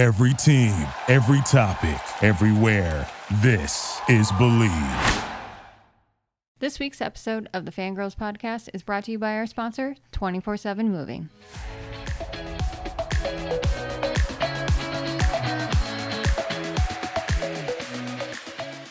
Every team, every topic, everywhere. This is Bleav. This week's episode of the Fangirls Podcast is brought to you by our sponsor, 24 7 Moving.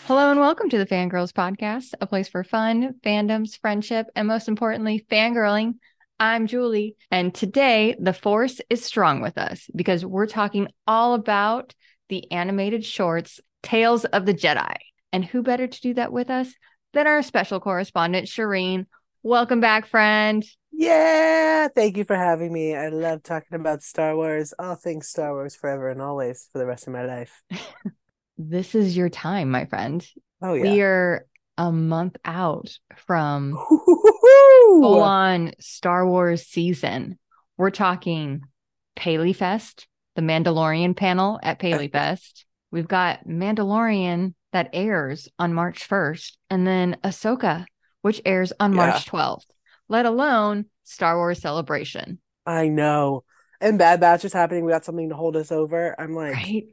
Hello and welcome to the Fangirls Podcast, a place for fun, fandoms, friendship, and most importantly, fangirling. I'm Julie, and today the Force is strong with us because we're talking all about the animated shorts, Tales of the Jedi. And who better to do that with us than our special correspondent, Shireen? Welcome back, friend. Yeah, thank you for having me. I love talking about Star Wars, all things Star Wars forever and always for the rest of my life. This is your time, my friend. Oh yeah. We are a month out from! full on Star Wars season. We're talking Paley Fest, the Mandalorian panel at Paley Fest. We've got Mandalorian that airs on March 1st, and then Ahsoka, which airs on Yeah. March 12th, let alone Star Wars Celebration. I know. And Bad Batch is happening. We got something to hold us over. I'm like, Right?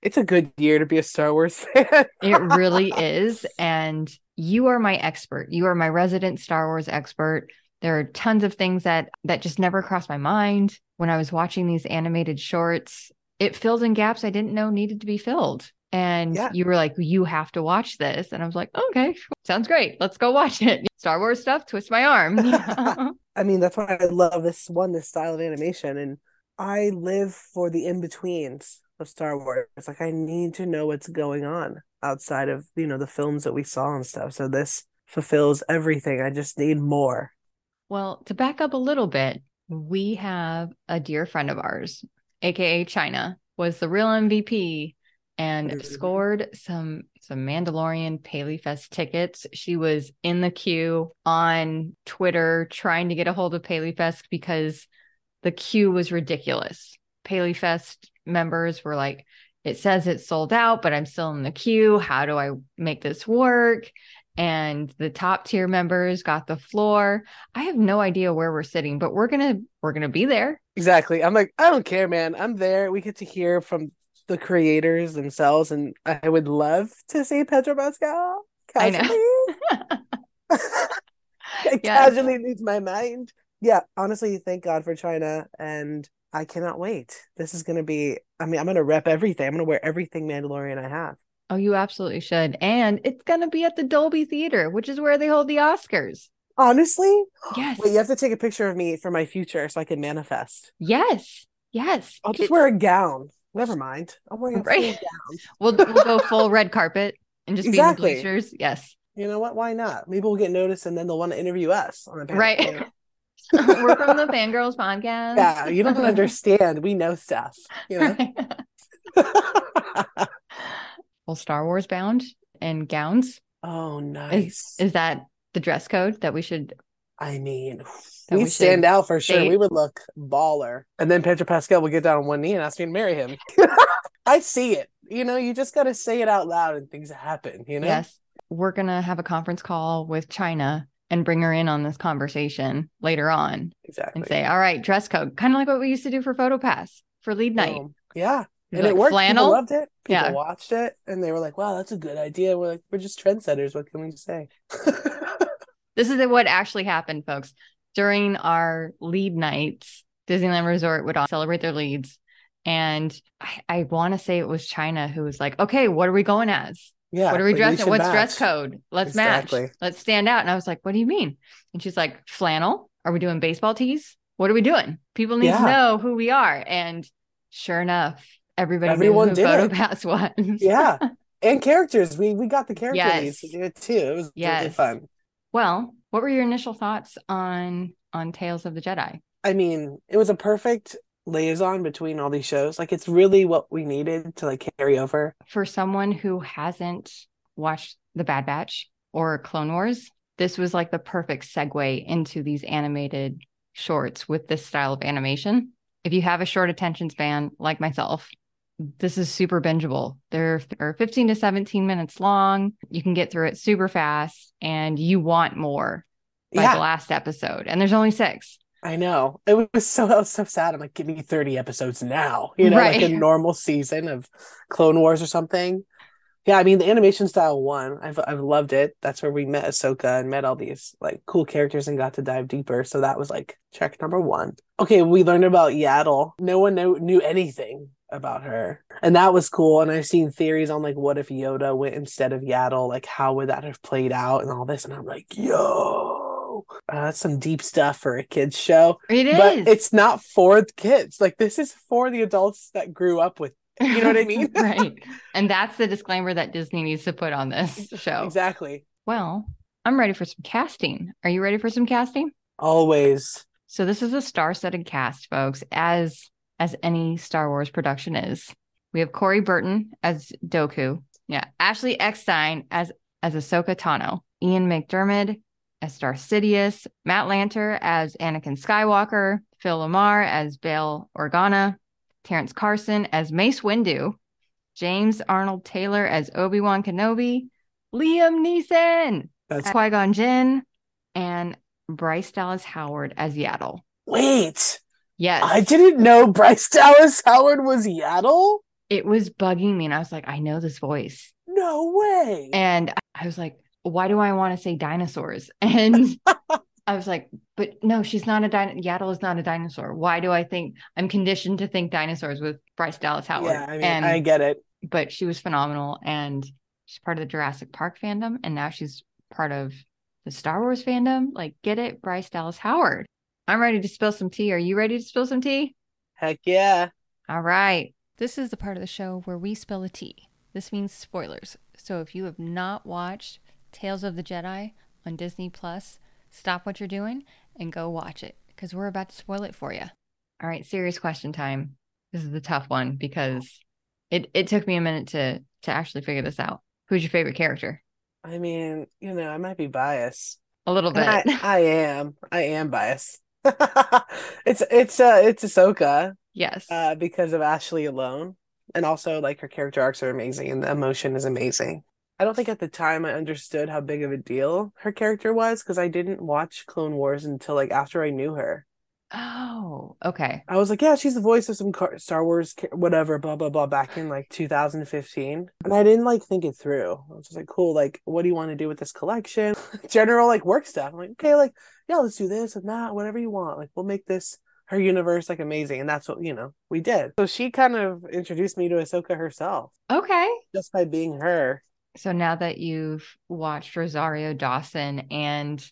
it's a good year to be a Star Wars fan. It really is. And you are my expert. You are my resident Star Wars expert. There are tons of things that that just never crossed my mind when I was watching these animated shorts. It filled in gaps I didn't know needed to be filled. And Yeah. you were like, you have to watch this. And I was like, okay, sounds great. Let's go watch it. Star Wars stuff, twist my arm. I mean, that's why I love this one, this style of animation. And I live for the in betweens of Star Wars. Like I need to know what's going on outside of, you know, the films that we saw and stuff. So this fulfills everything. I just need more. Well, to back up a little bit, we have a dear friend of ours, aka China, was the real MVP and Mhm. scored some some Mandalorian Paley Fest tickets. She was in the queue on Twitter trying to get a hold of Paley Fest because the queue was ridiculous. Paley Fest members were like, it says it's sold out, but I'm still in the queue. How do I make this work? And the top tier members got the floor. I have no idea where we're sitting, but we're gonna we're gonna be there. Exactly. I'm like, I don't care, man. I'm there. We get to hear from the creators themselves, and I would love to see Pedro Pascal. I know. Casually. it Yes. casually leaves my mind. Yeah, honestly, thank God for China, and I cannot wait. This is gonna be. I mean, I'm gonna rep everything. I'm gonna wear everything Mandalorian I have. Oh, you absolutely should. And it's gonna be at the Dolby Theater, which is where they hold the Oscars. Honestly, Yes. wait, you have to take a picture of me for my future so I can manifest. Yes. Yes. I'll just It- wear a gown. Never mind. I'm wearing a Right. gown. we'll we'll go full red carpet and just Exactly. be in the bleachers. Yes. You know what? Why not? Maybe we'll get noticed, and then they'll want to interview us on a panel. Right. We're from the Fangirls podcast. Yeah, you don't understand. We know stuff. You know. well, Star Wars bound and gowns. oh, Is nice. is that the dress code that we should I mean, we'd we stand out for sure. date. We would look baller. And then Pedro Pascal would get down on one knee and ask me to marry him. I see it. You know, you just got to say it out loud and things happen, you know? Yes. We're going to have a conference call with China and bring her in on this conversation later on Exactly. and say, all right, dress code, kind of like what we used to do for PhotoPass for lead night. Boom. Yeah. And be it worked. Flannel. People loved it. People Yeah. watched it and they were like, wow, that's a good idea. We're like, we're just trendsetters. What can we say? This is what actually happened, folks. During our lead nights, Disneyland Resort would all celebrate their leads. And I, I want to say it was China who was like, okay, what are we going as? Yeah. what are we dressing? What's dress code? Let's Exactly. match. Let's stand out. And I was like, what do you mean? And she's like, flannel? Are we doing baseball tees? What are we doing? People need Yeah. to know who we are. And sure enough, everybody Everyone knew did who it. Was. Yeah. And characters. We we got the characters Yes. to do it too. It was really fun. well, what were your initial thoughts on on Tales of the Jedi? I mean, it was a perfect liaison between all these shows. Like it's really what we needed to like carry over. For someone who hasn't watched The Bad Batch or Clone Wars, this was like the perfect segue into these animated shorts with this style of animation. If you have a short attention span like myself, this is super bingeable. They're, they're 15 to 17 minutes long. You can get through it super fast and you want more by Yeah. the last episode. And there's only six. I know. It was so was so sad. I'm like, give me 30 episodes now. You know, Right. like a normal season of Clone Wars or something. Yeah, I mean the animation style one. I've I've loved it. That's where we met Ahsoka and met all these like cool characters and got to dive deeper. So that was like check number one. Okay, we learned about Yaddle. No one knew, knew anything about her. And that was cool. And I've seen theories on like what if Yoda went instead of Yaddle? Like how would that have played out and all this? And I'm like, yo, uh, some deep stuff for a kids show It is. but it's not for the kids. Like this is for the adults that grew up with. You know what I mean? right. And that's the disclaimer that Disney needs to put on this show. Exactly. Well, I'm ready for some casting. Are you ready for some casting? Always. So this is a star-studded cast, folks, as as any Star Wars production is. We have Corey Burton as Dooku. Yeah. Ashley Eckstein as as Ahsoka Tano. Ian McDiarmid as Darth Sidious. Matt Lanter as Anakin Skywalker. Phil LaMarr as Bail Organa. Terrence Carson as Mace Windu. James Arnold Taylor as Obi-Wan Kenobi. Liam Neeson That's as Qui-Gon Jinn. And Bryce Dallas Howard as Yaddle. wait. Yes. I didn't know Bryce Dallas Howard was Yaddle. it was bugging me and I was like, I know this voice. No way. And I was like, why do I want to say dinosaurs? And I was like, but no, she's not a dinosaur. Yaddle is not a dinosaur. Why do I think I'm conditioned to think dinosaurs with Bryce Dallas Howard? yeah, I mean, and I get it. but she was phenomenal and she's part of the Jurassic Park fandom and now she's part of the Star Wars fandom. Like, get it, Bryce Dallas Howard. I'm ready to spill some tea. Are you ready to spill some tea? Heck yeah. All right. This is the part of the show where we spill the tea. This means spoilers. So if you have not watched Tales of the Jedi on Disney Plus, stop what you're doing and go watch it because we're about to spoil it for you. All right, serious question time. This is the tough one because it it took me a minute to to actually figure this out. Who's your favorite character? I mean, you know, I might be biased. A little bit. I, I am. I am biased. it's it's uh it's Ahsoka. yes. uh, because of Ashley alone. And also, like, her character arcs are amazing and the emotion is amazing. I don't think at the time I understood how big of a deal her character was because I didn't watch Clone Wars until like after I knew her. oh, okay. I was like, yeah, she's the voice of some car- Star Wars, ca- whatever, blah, blah, blah, back in like 2015. And I didn't like think it through. I was just like, cool, like, what do you want to do with this collection? General, like, work stuff. I'm like, okay, like, yeah, let's do this and that, whatever you want. Like, we'll make this her universe like amazing. And that's what, you know, we did. So she kind of introduced me to Ahsoka herself Okay. just by being her. So now that you've watched Rosario Dawson and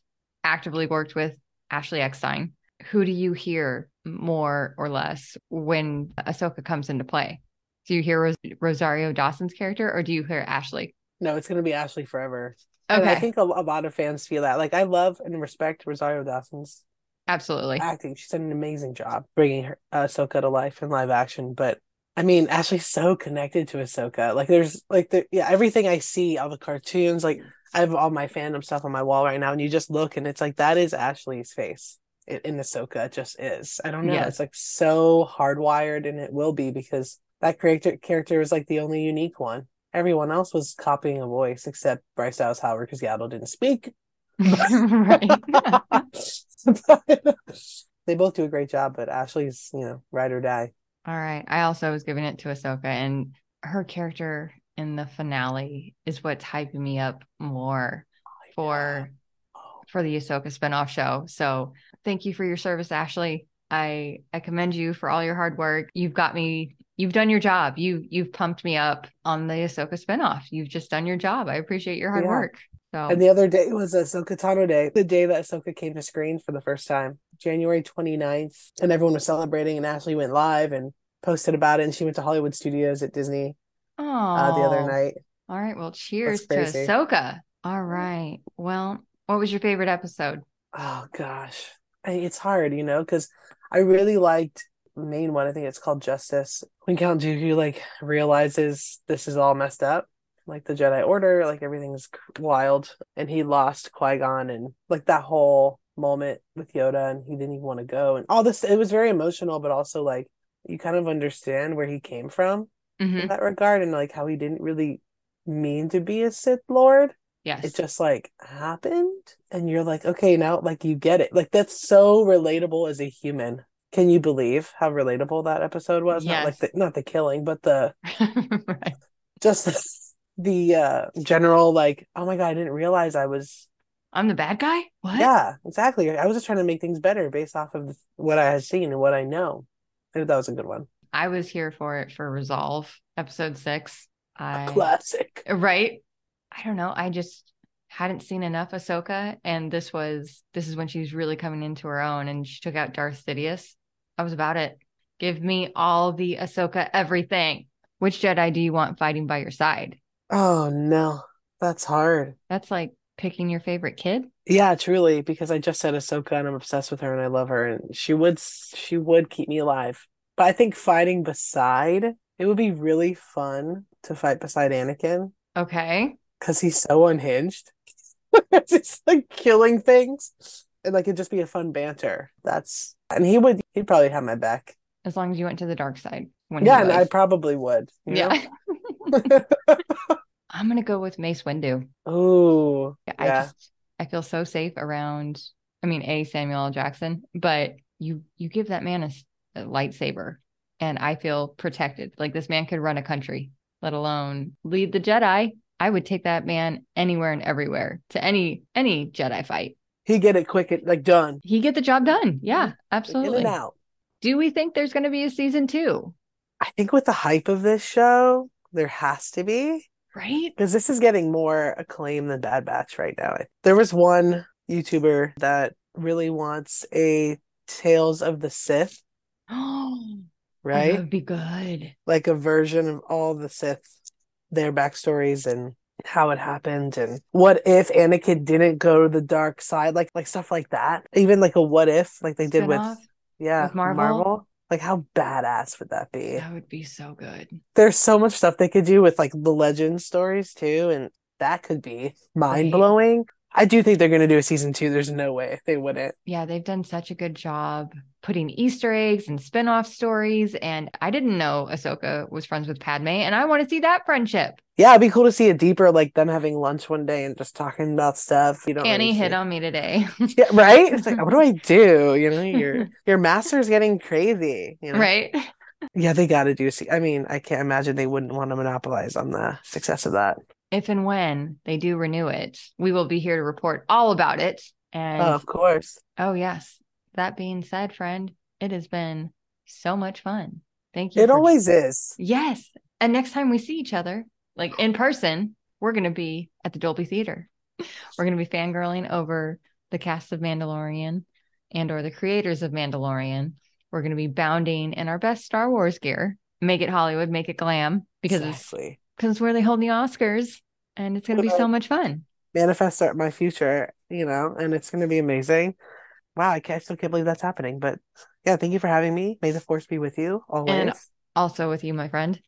actively worked with Ashley Eckstein, who do you hear more or less when Ahsoka comes into play? Do you hear Ros- Rosario Dawson's character or do you hear Ashley? No, it's going to be Ashley forever. And I think a, a lot of fans feel that. Like, I love and respect Rosario Dawson's Absolutely. acting. She's done an amazing job bringing her Ahsoka to life in live action. But I mean, Ashley's so connected to Ahsoka. Like, there's like the yeah, everything I see, all the cartoons, like I have all my fandom stuff on my wall right now, and you just look, and it's like that is Ashley's face in, in Ahsoka. It just is. I don't know. Yes. It's like so hardwired, and it will be because that character character is like the only unique one. Everyone else was copying a voice except Bryce Dallas Howard because Yaddle didn't speak. right. they both do a great job, but Ashley's, you know, ride or die. All right. I also was giving it to Ahsoka, and her character in the finale is what's hyping me up more oh, for oh. for the Ahsoka spinoff show. So thank you for your service, Ashley. I I commend you for all your hard work. You've got me. You've done your job. You you've pumped me up on the Ahsoka spinoff. You've just done your job. I appreciate your hard Yeah. work. So And the other day was Ahsoka Tano Day, the day that Ahsoka came to screen for the first time, January 29th. And everyone was celebrating, and Ashley went live and posted about it. And she went to Hollywood Studios at Disney oh, uh, the other night. All right. Well, cheers to. Ahsoka. All right. Well, what was your favorite episode? Oh, gosh. I, it's hard, you know, because I really liked the main one. I think it's called Justice. When Count Dooku, like, realizes this is all messed up. Like the Jedi Order, like everything's wild, and he lost Qui Gon, and like that whole moment with Yoda, and he didn't even want to go, and all this. It was very emotional, but also like you kind of understand where he came from Mhm. in that regard, and like how he didn't really mean to be a Sith Lord. Yes. it just like happened and you're like okay now like you get it like that's so relatable as a human can you believe how relatable that episode was not like the not the killing but the right. just the, the uh general like oh my god i didn't realize i was I'm the bad guy? What? yeah exactly i was just trying to make things better based off of what i had seen and what i know I that was a good one I was here for it for Resolve, episode six. I classic uh, right. I don't know. I just hadn't seen enough Ahsoka, and this was this is when she was really coming into her own, and she took out Darth Sidious. I was about it. Give me all the Ahsoka everything. Which Jedi do you want fighting by your side? oh no that's hard That's like picking your favorite kid. Yeah, truly, because I just said Ahsoka and I'm obsessed with her and I love her and she would she would keep me alive. But I think fighting beside it would be really fun to fight beside Anakin Okay. because he's so unhinged. it's like killing things and like it'd just be a fun banter. That's and he would he'd probably have my back. As long as you went to the dark side. Yeah, and I probably would. Yeah. I'm gonna go with Mace Windu. Oh, I yeah. just I feel so safe around. I mean, a Samuel L. Jackson, but you you give that man a lightsaber, and I feel protected. Like this man could run a country, let alone lead the Jedi. I would take that man anywhere and everywhere to any any Jedi fight. He get it quick, like done. He get the job done. Yeah, In absolutely. and out. Do we think there's going to be a season two? I think with the hype of this show, there has to be. Right? because this is getting more acclaim than Bad Batch right now. There was one YouTuber that really wants a Tales of the Sith, Oh, that right? would be good. Like a version of all the Sith, their backstories and how it happened and what if Anakin didn't go to the dark side, like like stuff like that. Even like a what if, like they did with Spin-off? yeah, With Marvel? Like how badass would that be? That would be so good. There's so much stuff they could do with like the legend stories too, and that could be mind blowing. I do think they're going to do a season two. There's no way they wouldn't. yeah, they've done such a good job putting Easter eggs and spin-off stories. And I didn't know Ahsoka was friends with Padme, and I want to see that friendship. Yeah, it'd be cool to see it deeper, like them having lunch one day and just talking about stuff. You don't Annie really hit on me today. Yeah, right. It's like, what do I do? You know, your your master's getting crazy. You know, right? Yeah, they got to do. See, I mean, I can't imagine they wouldn't want to monopolize on the success of that. If and when they do renew it, we will be here to report all about it. And Oh, of course. oh yes. That being said, friend, it has been so much fun. Thank you. It always is. Yes. And next time we see each other, like in person, we're going to be at the Dolby Theater. We're going to be fangirling over the cast of Mandalorian and or the creators of Mandalorian. We're going to be bounding in our best Star Wars gear. Make it Hollywood, make it glam because it's exactly. because it's where they hold the Oscars and it's going to be so much fun. manifest our, my future, you know, and it's going to be amazing. Wow, I, can't, I still can't believe that's happening. But yeah, thank you for having me. May the force be with you always. Also with you, my friend.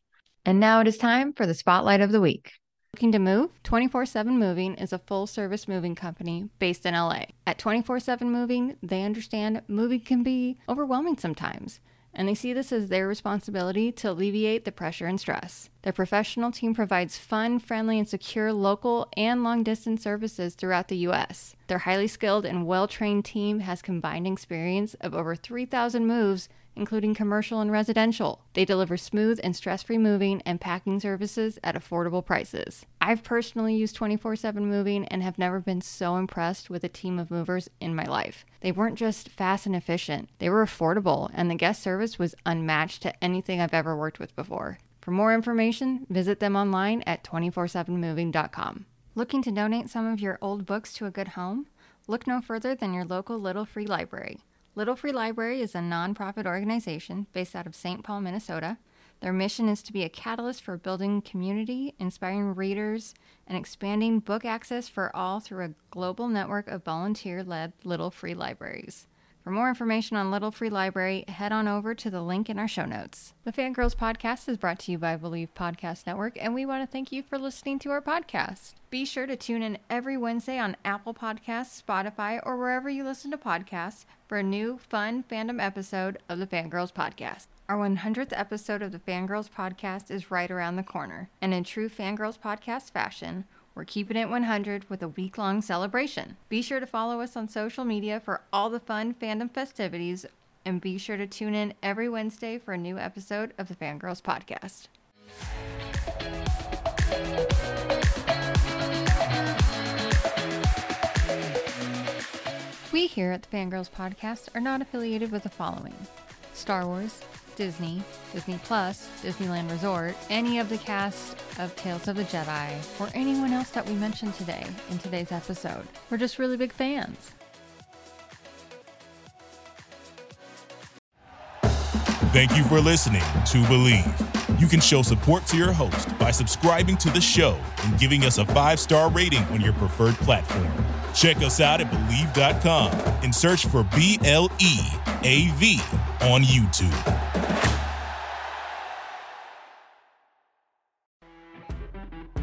And now it is time for the spotlight of the week. Looking to move? 24 7 Moving is a full service moving company based in LA. At 24 7 Moving, they understand moving can be overwhelming sometimes, and they see this as their responsibility to alleviate the pressure and stress. Their professional team provides fun, friendly, and secure local and long distance services throughout the U.S. Their highly skilled and well trained team has combined experience of over 3,000 moves including commercial and residential. They deliver smooth and stress free moving and packing services at affordable prices. I've personally used 24 7 moving and have never been so impressed with a team of movers in my life. They weren't just fast and efficient, they were affordable, and the guest service was unmatched to anything I've ever worked with before. For more information, visit them online at 247moving.com. Looking to donate some of your old books to a good home? Look no further than your local Little Free Library. Little Free Library is a nonprofit organization based out of St. Paul, Minnesota. Their mission is to be a catalyst for building community, inspiring readers, and expanding book access for all through a global network of volunteer led Little Free Libraries. For more information on Little Free Library, head on over to the link in our show notes. The Fangirls Podcast is brought to you by Bleav Podcast Network, and we want to thank you for listening to our podcast. Be sure to tune in every Wednesday on Apple Podcasts, Spotify, or wherever you listen to podcasts for a new, fun fandom episode of the Fangirls Podcast. Our 100th episode of the Fangirls Podcast is right around the corner, and in true Fangirls Podcast fashion, We're keeping it 100 with a week long celebration. Be sure to follow us on social media for all the fun fandom festivities, and be sure to tune in every Wednesday for a new episode of the Fangirls Podcast. We here at the Fangirls Podcast are not affiliated with the following Star Wars, Disney, Disney Plus, Disneyland Resort, any of the cast of Tales of the Jedi, or anyone else that we mentioned today in today's episode. We're just really big fans. Thank you for listening to Bleav. You can show support to your host by subscribing to the show and giving us a five star rating on your preferred platform. Check us out at Bleav.com and search for B L E A V on YouTube.